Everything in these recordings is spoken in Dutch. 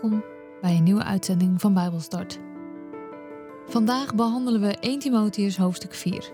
Welkom bij een nieuwe uitzending van Bijbelstart. Vandaag behandelen we 1 Timotheus hoofdstuk 4.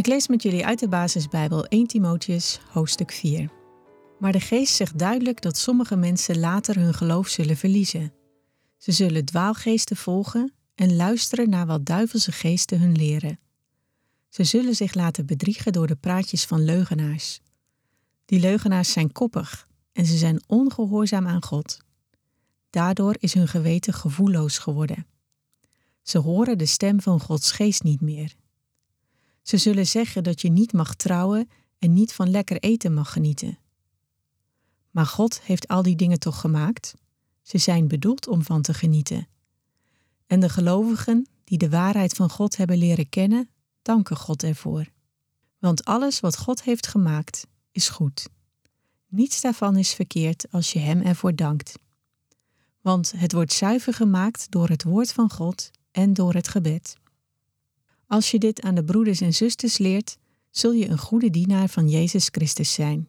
Ik lees met jullie uit de basisbijbel 1 Timotheus, hoofdstuk 4. Maar de geest zegt duidelijk dat sommige mensen later hun geloof zullen verliezen. Ze zullen dwaalgeesten volgen en luisteren naar wat duivelse geesten hun leren. Ze zullen zich laten bedriegen door de praatjes van leugenaars. Die leugenaars zijn koppig en ze zijn ongehoorzaam aan God. Daardoor is hun geweten gevoelloos geworden. Ze horen de stem van Gods geest niet meer. Ze zullen zeggen dat je niet mag trouwen en niet van lekker eten mag genieten. Maar God heeft al die dingen toch gemaakt? Ze zijn bedoeld om van te genieten. En de gelovigen die de waarheid van God hebben leren kennen, danken God ervoor. Want alles wat God heeft gemaakt is goed. Niets daarvan is verkeerd als je Hem ervoor dankt. Want het wordt zuiver gemaakt door het woord van God en door het gebed. Als je dit aan de broeders en zusters leert, zul je een goede dienaar van Jezus Christus zijn.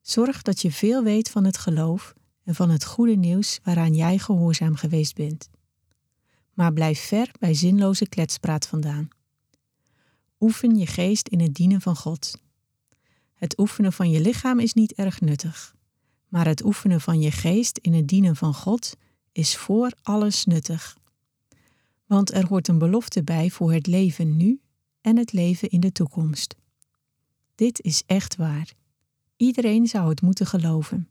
Zorg dat je veel weet van het geloof en van het goede nieuws waaraan jij gehoorzaam geweest bent. Maar blijf ver bij zinloze kletspraat vandaan. Oefen je geest in het dienen van God. Het oefenen van je lichaam is niet erg nuttig, maar het oefenen van je geest in het dienen van God is voor alles nuttig want er hoort een belofte bij voor het leven nu en het leven in de toekomst. Dit is echt waar. Iedereen zou het moeten geloven.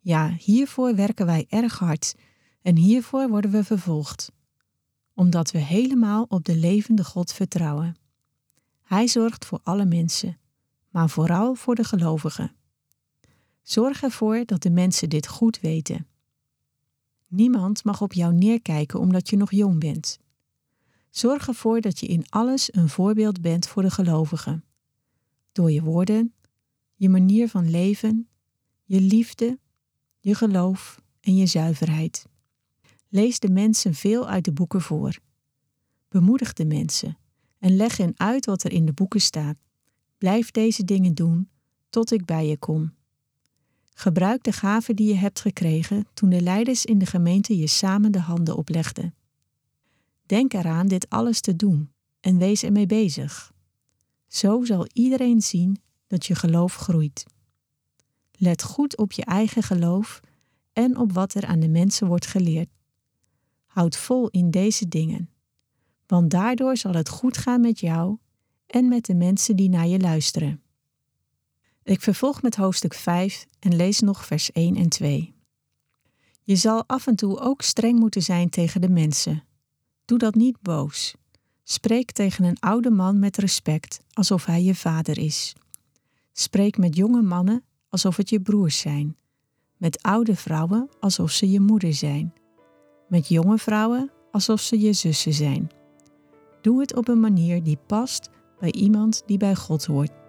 Ja, hiervoor werken wij erg hard en hiervoor worden we vervolgd, omdat we helemaal op de levende God vertrouwen. Hij zorgt voor alle mensen, maar vooral voor de gelovigen. Zorg ervoor dat de mensen dit goed weten. Niemand mag op jou neerkijken omdat je nog jong bent. Zorg ervoor dat je in alles een voorbeeld bent voor de gelovigen. Door je woorden, je manier van leven, je liefde, je geloof en je zuiverheid. Lees de mensen veel uit de boeken voor. Bemoedig de mensen en leg hen uit wat er in de boeken staat. Blijf deze dingen doen tot ik bij je kom. Gebruik de gaven die je hebt gekregen toen de leiders in de gemeente je samen de handen oplegden. Denk eraan dit alles te doen en wees ermee bezig. Zo zal iedereen zien dat je geloof groeit. Let goed op je eigen geloof en op wat er aan de mensen wordt geleerd. Houd vol in deze dingen, want daardoor zal het goed gaan met jou en met de mensen die naar je luisteren. Ik vervolg met hoofdstuk 5 en lees nog vers 1 en 2. Je zal af en toe ook streng moeten zijn tegen de mensen. Doe dat niet boos. Spreek tegen een oude man met respect, alsof hij je vader is. Spreek met jonge mannen alsof het je broers zijn. Met oude vrouwen alsof ze je moeder zijn. Met jonge vrouwen alsof ze je zussen zijn. Doe het op een manier die past bij iemand die bij God hoort.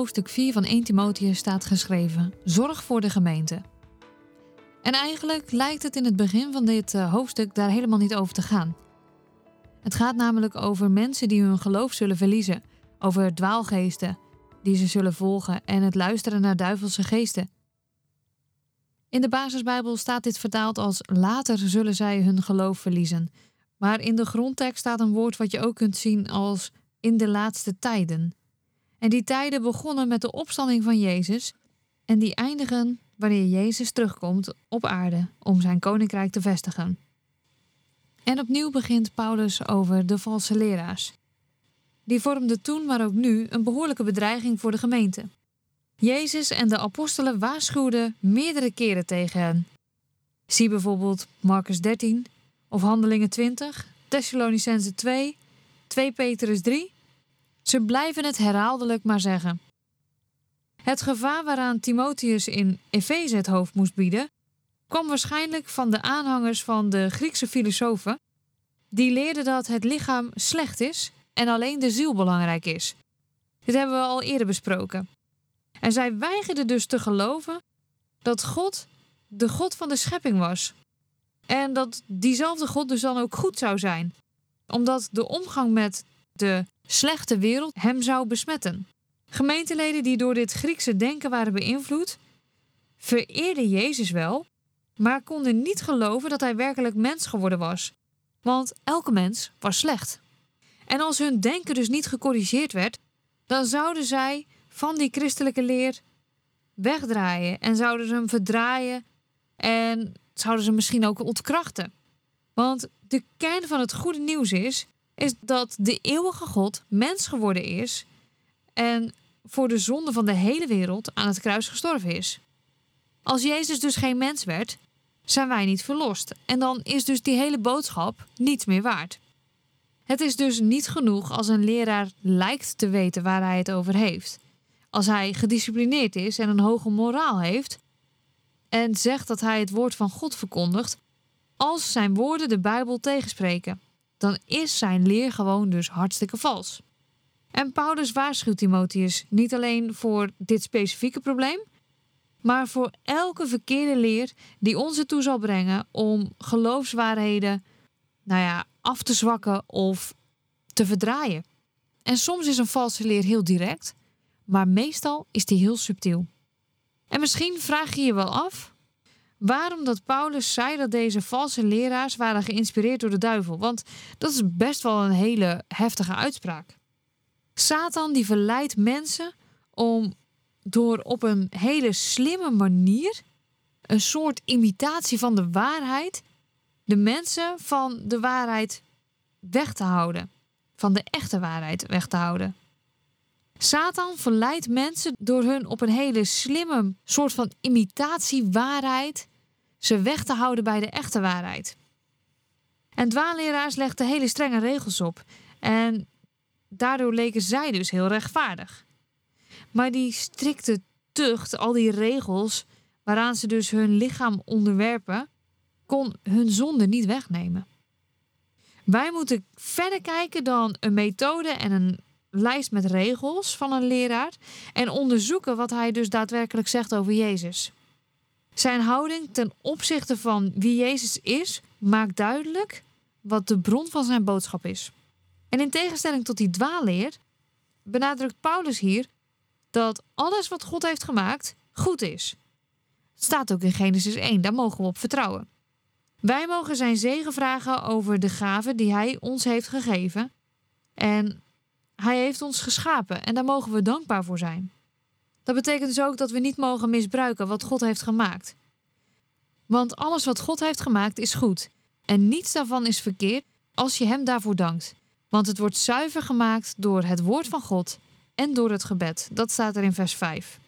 Hoofdstuk 4 van 1 Timotheus staat geschreven: Zorg voor de gemeente. En eigenlijk lijkt het in het begin van dit eh, hoofdstuk daar helemaal niet over te gaan. Het gaat namelijk over mensen die hun geloof zullen verliezen, over dwaalgeesten die ze zullen volgen en het luisteren naar duivelse geesten. In de basisbijbel staat dit vertaald als later zullen zij hun geloof verliezen. Maar in de grondtekst staat een woord wat je ook kunt zien als in de laatste tijden. En die tijden begonnen met de opstanding van Jezus en die eindigen wanneer Jezus terugkomt op aarde om zijn koninkrijk te vestigen. En opnieuw begint Paulus over de valse leraars. die vormden toen, maar ook nu, een behoorlijke bedreiging voor de gemeente. Jezus en de apostelen waarschuwden meerdere keren tegen hen. Zie bijvoorbeeld Marcus 13 of Handelingen 20, Thessalonicense 2, 2 Petrus 3. Ze blijven het herhaaldelijk maar zeggen. Het gevaar waaraan Timotheus in Efeze het hoofd moest bieden, kwam waarschijnlijk van de aanhangers van de Griekse filosofen, die leerden dat het lichaam slecht is en alleen de ziel belangrijk is. Dit hebben we al eerder besproken. En zij weigerden dus te geloven dat God de God van de schepping was. En dat diezelfde God dus dan ook goed zou zijn, omdat de omgang met de slechte wereld hem zou besmetten. Gemeenteleden die door dit Griekse denken waren beïnvloed, vereerden Jezus wel, maar konden niet geloven dat hij werkelijk mens geworden was. Want elke mens was slecht. En als hun denken dus niet gecorrigeerd werd, dan zouden zij van die christelijke leer wegdraaien en zouden ze hem verdraaien en zouden ze misschien ook ontkrachten. Want de kern van het goede nieuws is, is dat de eeuwige God mens geworden is en voor de zonde van de hele wereld aan het kruis gestorven is. Als Jezus dus geen mens werd, zijn wij niet verlost. En dan is dus die hele boodschap niets meer waard. Het is dus niet genoeg als een leraar lijkt te weten waar hij het over heeft. Als hij gedisciplineerd is en een hoge moraal heeft en zegt dat hij het woord van God verkondigt, als zijn woorden de Bijbel tegenspreken, dan is zijn leer gewoon dus hartstikke vals. En Paulus waarschuwt Timotheus niet alleen voor dit specifieke probleem, maar voor elke verkeerde leer die ons ertoe zal brengen om geloofswaarheden, nou ja, af te zwakken of te verdraaien. En soms is een valse leer heel direct, maar meestal is die heel subtiel. En misschien vraag je je wel af waarom dat Paulus zei dat deze valse leraars waren geïnspireerd door de duivel, want dat is best wel een hele heftige uitspraak. Satan die verleidt mensen om door op een hele slimme manier een soort imitatie van de waarheid de mensen van de waarheid weg te houden, van de echte waarheid weg te houden. Satan verleidt mensen door hun op een hele slimme soort van imitatiewaarheid ze weg te houden bij de echte waarheid. En dwaalleraars legden hele strenge regels op en daardoor leken zij dus heel rechtvaardig. Maar die strikte tucht, al die regels waaraan ze dus hun lichaam onderwerpen, kon hun zonde niet wegnemen. Wij moeten verder kijken dan een methode en een lijst met regels van een leraar en onderzoeken wat hij dus daadwerkelijk zegt over Jezus. Zijn houding ten opzichte van wie Jezus is, maakt duidelijk wat de bron van zijn boodschap is. En in tegenstelling tot die dwaalleer benadrukt Paulus hier dat alles wat God heeft gemaakt goed is. Staat ook in Genesis 1, daar mogen we op vertrouwen. Wij mogen zijn zegen vragen over de gaven die hij ons heeft gegeven. En hij heeft ons geschapen en daar mogen we dankbaar voor zijn. Dat betekent dus ook dat we niet mogen misbruiken wat God heeft gemaakt. Want alles wat God heeft gemaakt is goed. En niets daarvan is verkeerd als je Hem daarvoor dankt. Want het wordt zuiver gemaakt door het woord van God en door het gebed. Dat staat er in vers 5.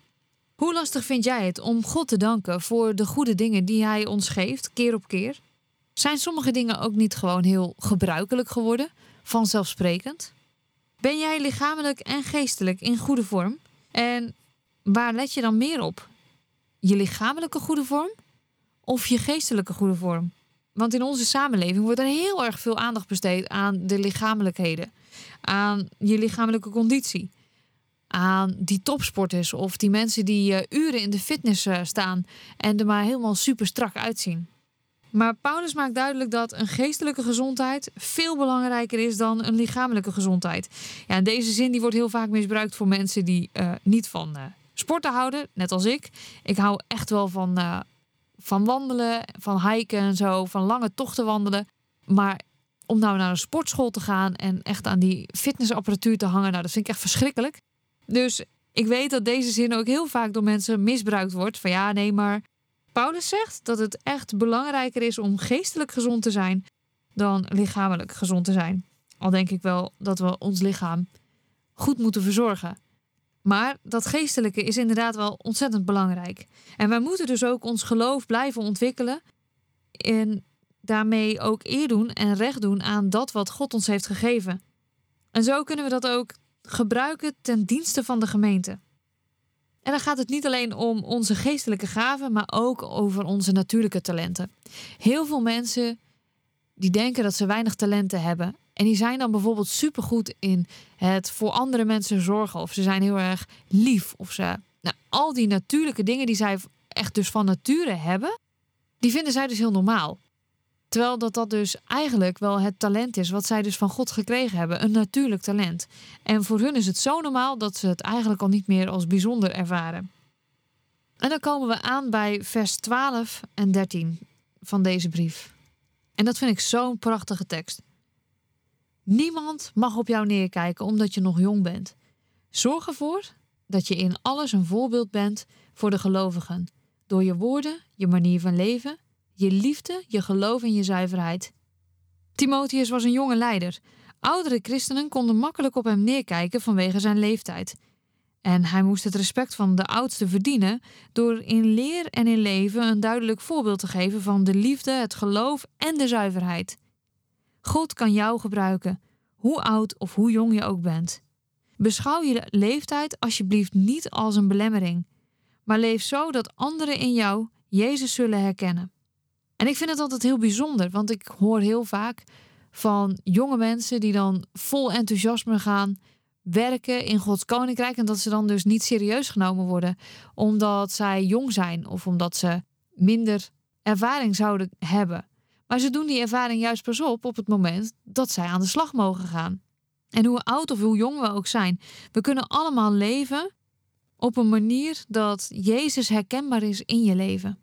Hoe lastig vind jij het om God te danken voor de goede dingen die Hij ons geeft, keer op keer? Zijn sommige dingen ook niet gewoon heel gebruikelijk geworden, vanzelfsprekend? Ben jij lichamelijk en geestelijk in goede vorm? En waar let je dan meer op? Je lichamelijke goede vorm of je geestelijke goede vorm? Want in onze samenleving wordt er heel erg veel aandacht besteed aan de lichamelijkheden, aan je lichamelijke conditie, aan die topsporters of die mensen die uh, uren in de fitness uh, staan en er maar helemaal super strak uitzien. Maar Paulus maakt duidelijk dat een geestelijke gezondheid veel belangrijker is dan een lichamelijke gezondheid. Ja, in deze zin die wordt heel vaak misbruikt voor mensen die uh, niet van sporten houden, net als ik. Ik hou echt wel van van wandelen, van hiken en zo, van lange tochten wandelen. Maar om nou naar een sportschool te gaan en echt aan die fitnessapparatuur te hangen, nou, dat vind ik echt verschrikkelijk. Dus ik weet dat deze zin ook heel vaak door mensen misbruikt wordt. Van ja, nee, maar Paulus zegt dat het echt belangrijker is om geestelijk gezond te zijn dan lichamelijk gezond te zijn. Al denk ik wel dat we ons lichaam goed moeten verzorgen. Maar dat geestelijke is inderdaad wel ontzettend belangrijk. En wij moeten dus ook ons geloof blijven ontwikkelen. En daarmee ook eer doen en recht doen aan dat wat God ons heeft gegeven. En zo kunnen we dat ook gebruiken ten dienste van de gemeente. En dan gaat het niet alleen om onze geestelijke gaven, maar ook over onze natuurlijke talenten. Heel veel mensen die denken dat ze weinig talenten hebben. En die zijn dan bijvoorbeeld supergoed in het voor andere mensen zorgen. Of ze zijn heel erg lief. Of ze. Nou, al die natuurlijke dingen die zij echt dus van nature hebben, die vinden zij dus heel normaal. Terwijl dat dat dus eigenlijk wel het talent is wat zij dus van God gekregen hebben. Een natuurlijk talent. En voor hun is het zo normaal dat ze het eigenlijk al niet meer als bijzonder ervaren. En dan komen we aan bij vers 12 en 13 van deze brief. En dat vind ik zo'n prachtige tekst. Niemand mag op jou neerkijken omdat je nog jong bent. Zorg ervoor dat je in alles een voorbeeld bent voor de gelovigen. Door je woorden, je manier van leven, je liefde, je geloof en je zuiverheid. Timotheus was een jonge leider. Oudere christenen konden makkelijk op hem neerkijken vanwege zijn leeftijd. En hij moest het respect van de oudste verdienen door in leer en in leven een duidelijk voorbeeld te geven van de liefde, het geloof en de zuiverheid. God kan jou gebruiken, hoe oud of hoe jong je ook bent. Beschouw je leeftijd alsjeblieft niet als een belemmering, maar leef zo dat anderen in jou Jezus zullen herkennen. En ik vind het altijd heel bijzonder, want ik hoor heel vaak van jonge mensen die dan vol enthousiasme gaan werken in Gods koninkrijk en dat ze dan dus niet serieus genomen worden omdat zij jong zijn of omdat ze minder ervaring zouden hebben. Maar ze doen die ervaring juist pas op op het moment dat zij aan de slag mogen gaan. En hoe oud of hoe jong we ook zijn, we kunnen allemaal leven op een manier dat Jezus herkenbaar is in je leven.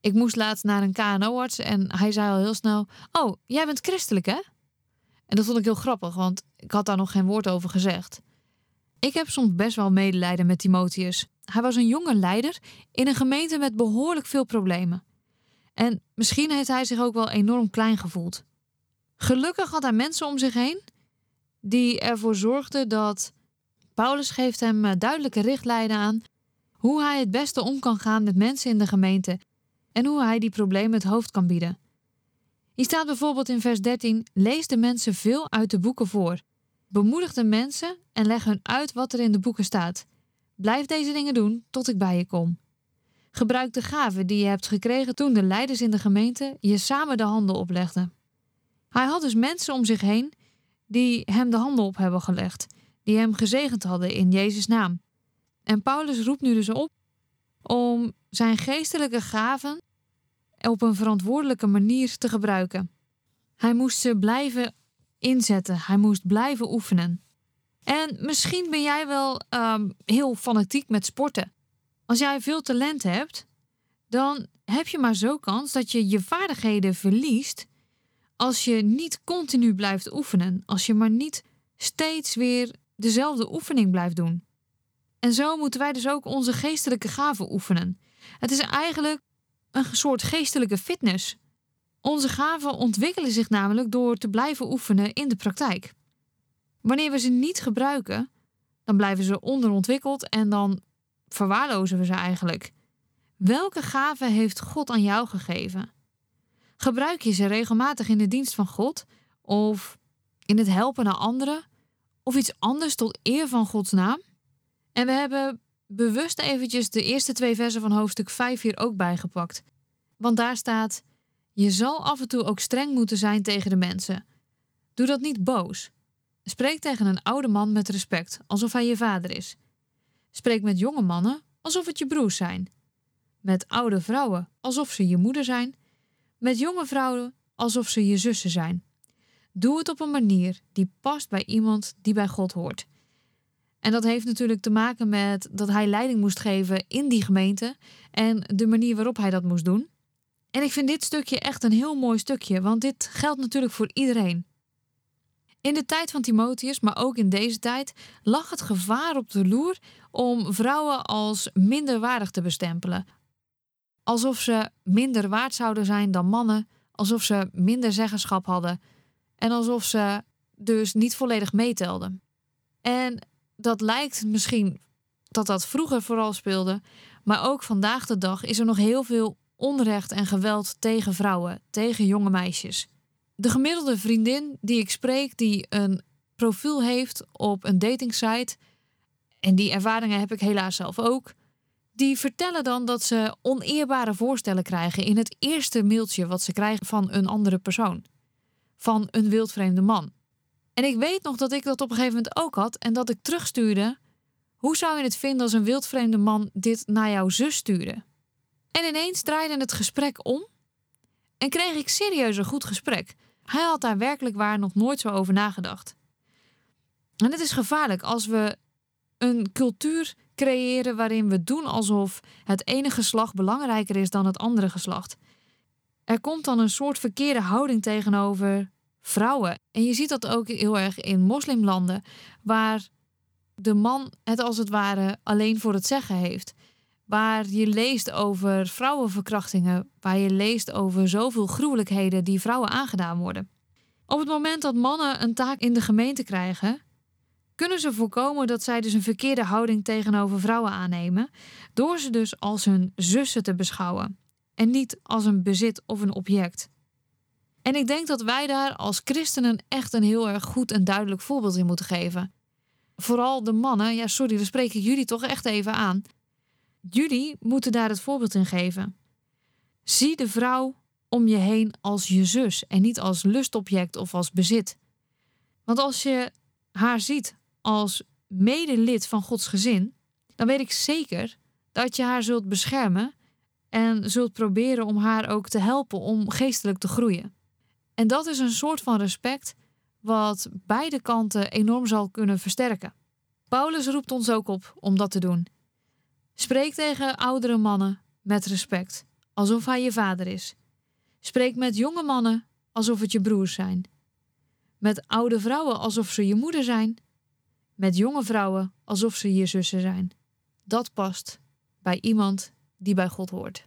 Ik moest laatst naar een KNO-arts en hij zei al heel snel: Oh, jij bent christelijk, hè? En dat vond ik heel grappig, want ik had daar nog geen woord over gezegd. Ik heb soms best wel medelijden met Timotheus. Hij was een jonge leider in een gemeente met behoorlijk veel problemen. En misschien heeft hij zich ook wel enorm klein gevoeld. Gelukkig had hij mensen om zich heen die ervoor zorgden dat Paulus geeft hem eh, duidelijke richtlijnen aan hoe hij het beste om kan gaan met mensen in de gemeente en hoe hij die problemen het hoofd kan bieden. Hier staat bijvoorbeeld in vers 13: Lees de mensen veel uit de boeken voor. Bemoedig de mensen en leg hun uit wat er in de boeken staat. Blijf deze dingen doen tot ik bij je kom. Gebruik de gaven die je hebt gekregen toen de leiders in de gemeente je samen de handen oplegden. Hij had dus mensen om zich heen die hem de handen op hebben gelegd, die hem gezegend hadden in Jezus' naam. En Paulus roept nu dus op om zijn geestelijke gaven op een verantwoordelijke manier te gebruiken. Hij moest ze blijven inzetten, hij moest blijven oefenen. En misschien ben jij wel um, heel fanatiek met sporten. Als jij veel talent hebt, dan heb je maar zo kans dat je je vaardigheden verliest als je niet continu blijft oefenen, als je maar niet steeds weer dezelfde oefening blijft doen. En zo moeten wij dus ook onze geestelijke gaven oefenen. Het is eigenlijk een soort geestelijke fitness. Onze gaven ontwikkelen zich namelijk door te blijven oefenen in de praktijk. Wanneer we ze niet gebruiken, dan blijven ze onderontwikkeld en dan verwaarlozen we ze eigenlijk. Welke gaven heeft God aan jou gegeven? Gebruik je ze regelmatig in de dienst van God of in het helpen naar anderen of iets anders tot eer van Gods naam? En we hebben bewust eventjes de eerste twee versen van hoofdstuk 5 hier ook bijgepakt. Want daar staat: Je zal af en toe ook streng moeten zijn tegen de mensen. Doe dat niet boos. Spreek tegen een oude man met respect, alsof hij je vader is. Spreek met jonge mannen alsof het je broers zijn. Met oude vrouwen alsof ze je moeder zijn. Met jonge vrouwen alsof ze je zussen zijn. Doe het op een manier die past bij iemand die bij God hoort. En dat heeft natuurlijk te maken met dat hij leiding moest geven in die gemeente en de manier waarop hij dat moest doen. En ik vind dit stukje echt een heel mooi stukje, want dit geldt natuurlijk voor iedereen. In de tijd van Timotheus, maar ook in deze tijd, lag het gevaar op de loer om vrouwen als minderwaardig te bestempelen. Alsof ze minder waard zouden zijn dan mannen, alsof ze minder zeggenschap hadden en alsof ze dus niet volledig meetelden. En dat lijkt misschien dat dat vroeger vooral speelde, maar ook vandaag de dag is er nog heel veel onrecht en geweld tegen vrouwen, tegen jonge meisjes. De gemiddelde vriendin die ik spreek, die een profiel heeft op een datingsite, en die ervaringen heb ik helaas zelf ook, die vertellen dan dat ze oneerbare voorstellen krijgen in het eerste mailtje wat ze krijgen van een andere persoon, van een wildvreemde man. En ik weet nog dat ik dat op een gegeven moment ook had en dat ik terugstuurde: hoe zou je het vinden als een wildvreemde man dit naar jouw zus stuurde? En ineens draaide het gesprek om en kreeg ik serieus een goed gesprek. Hij had daar werkelijk waar nog nooit zo over nagedacht. En het is gevaarlijk als we een cultuur creëren waarin we doen alsof het ene geslacht belangrijker is dan het andere geslacht. Er komt dan een soort verkeerde houding tegenover vrouwen. En je ziet dat ook heel erg in moslimlanden, waar de man het als het ware alleen voor het zeggen heeft. Waar je leest over vrouwenverkrachtingen, waar je leest over zoveel gruwelijkheden die vrouwen aangedaan worden. Op het moment dat mannen een taak in de gemeente krijgen, kunnen ze voorkomen dat zij dus een verkeerde houding tegenover vrouwen aannemen, door ze dus als hun zussen te beschouwen en niet als een bezit of een object. En ik denk dat wij daar als christenen echt een heel erg goed en duidelijk voorbeeld in moeten geven. Vooral de mannen, ja sorry, we spreken jullie toch echt even aan. Jullie moeten daar het voorbeeld in geven. Zie de vrouw om je heen als je zus en niet als lustobject of als bezit. Want als je haar ziet als medelid van Gods gezin, dan weet ik zeker dat je haar zult beschermen en zult proberen om haar ook te helpen om geestelijk te groeien. En dat is een soort van respect wat beide kanten enorm zal kunnen versterken. Paulus roept ons ook op om dat te doen. Spreek tegen oudere mannen met respect, alsof hij je vader is. Spreek met jonge mannen alsof het je broers zijn. Met oude vrouwen alsof ze je moeder zijn. Met jonge vrouwen alsof ze je zussen zijn. Dat past bij iemand die bij God hoort.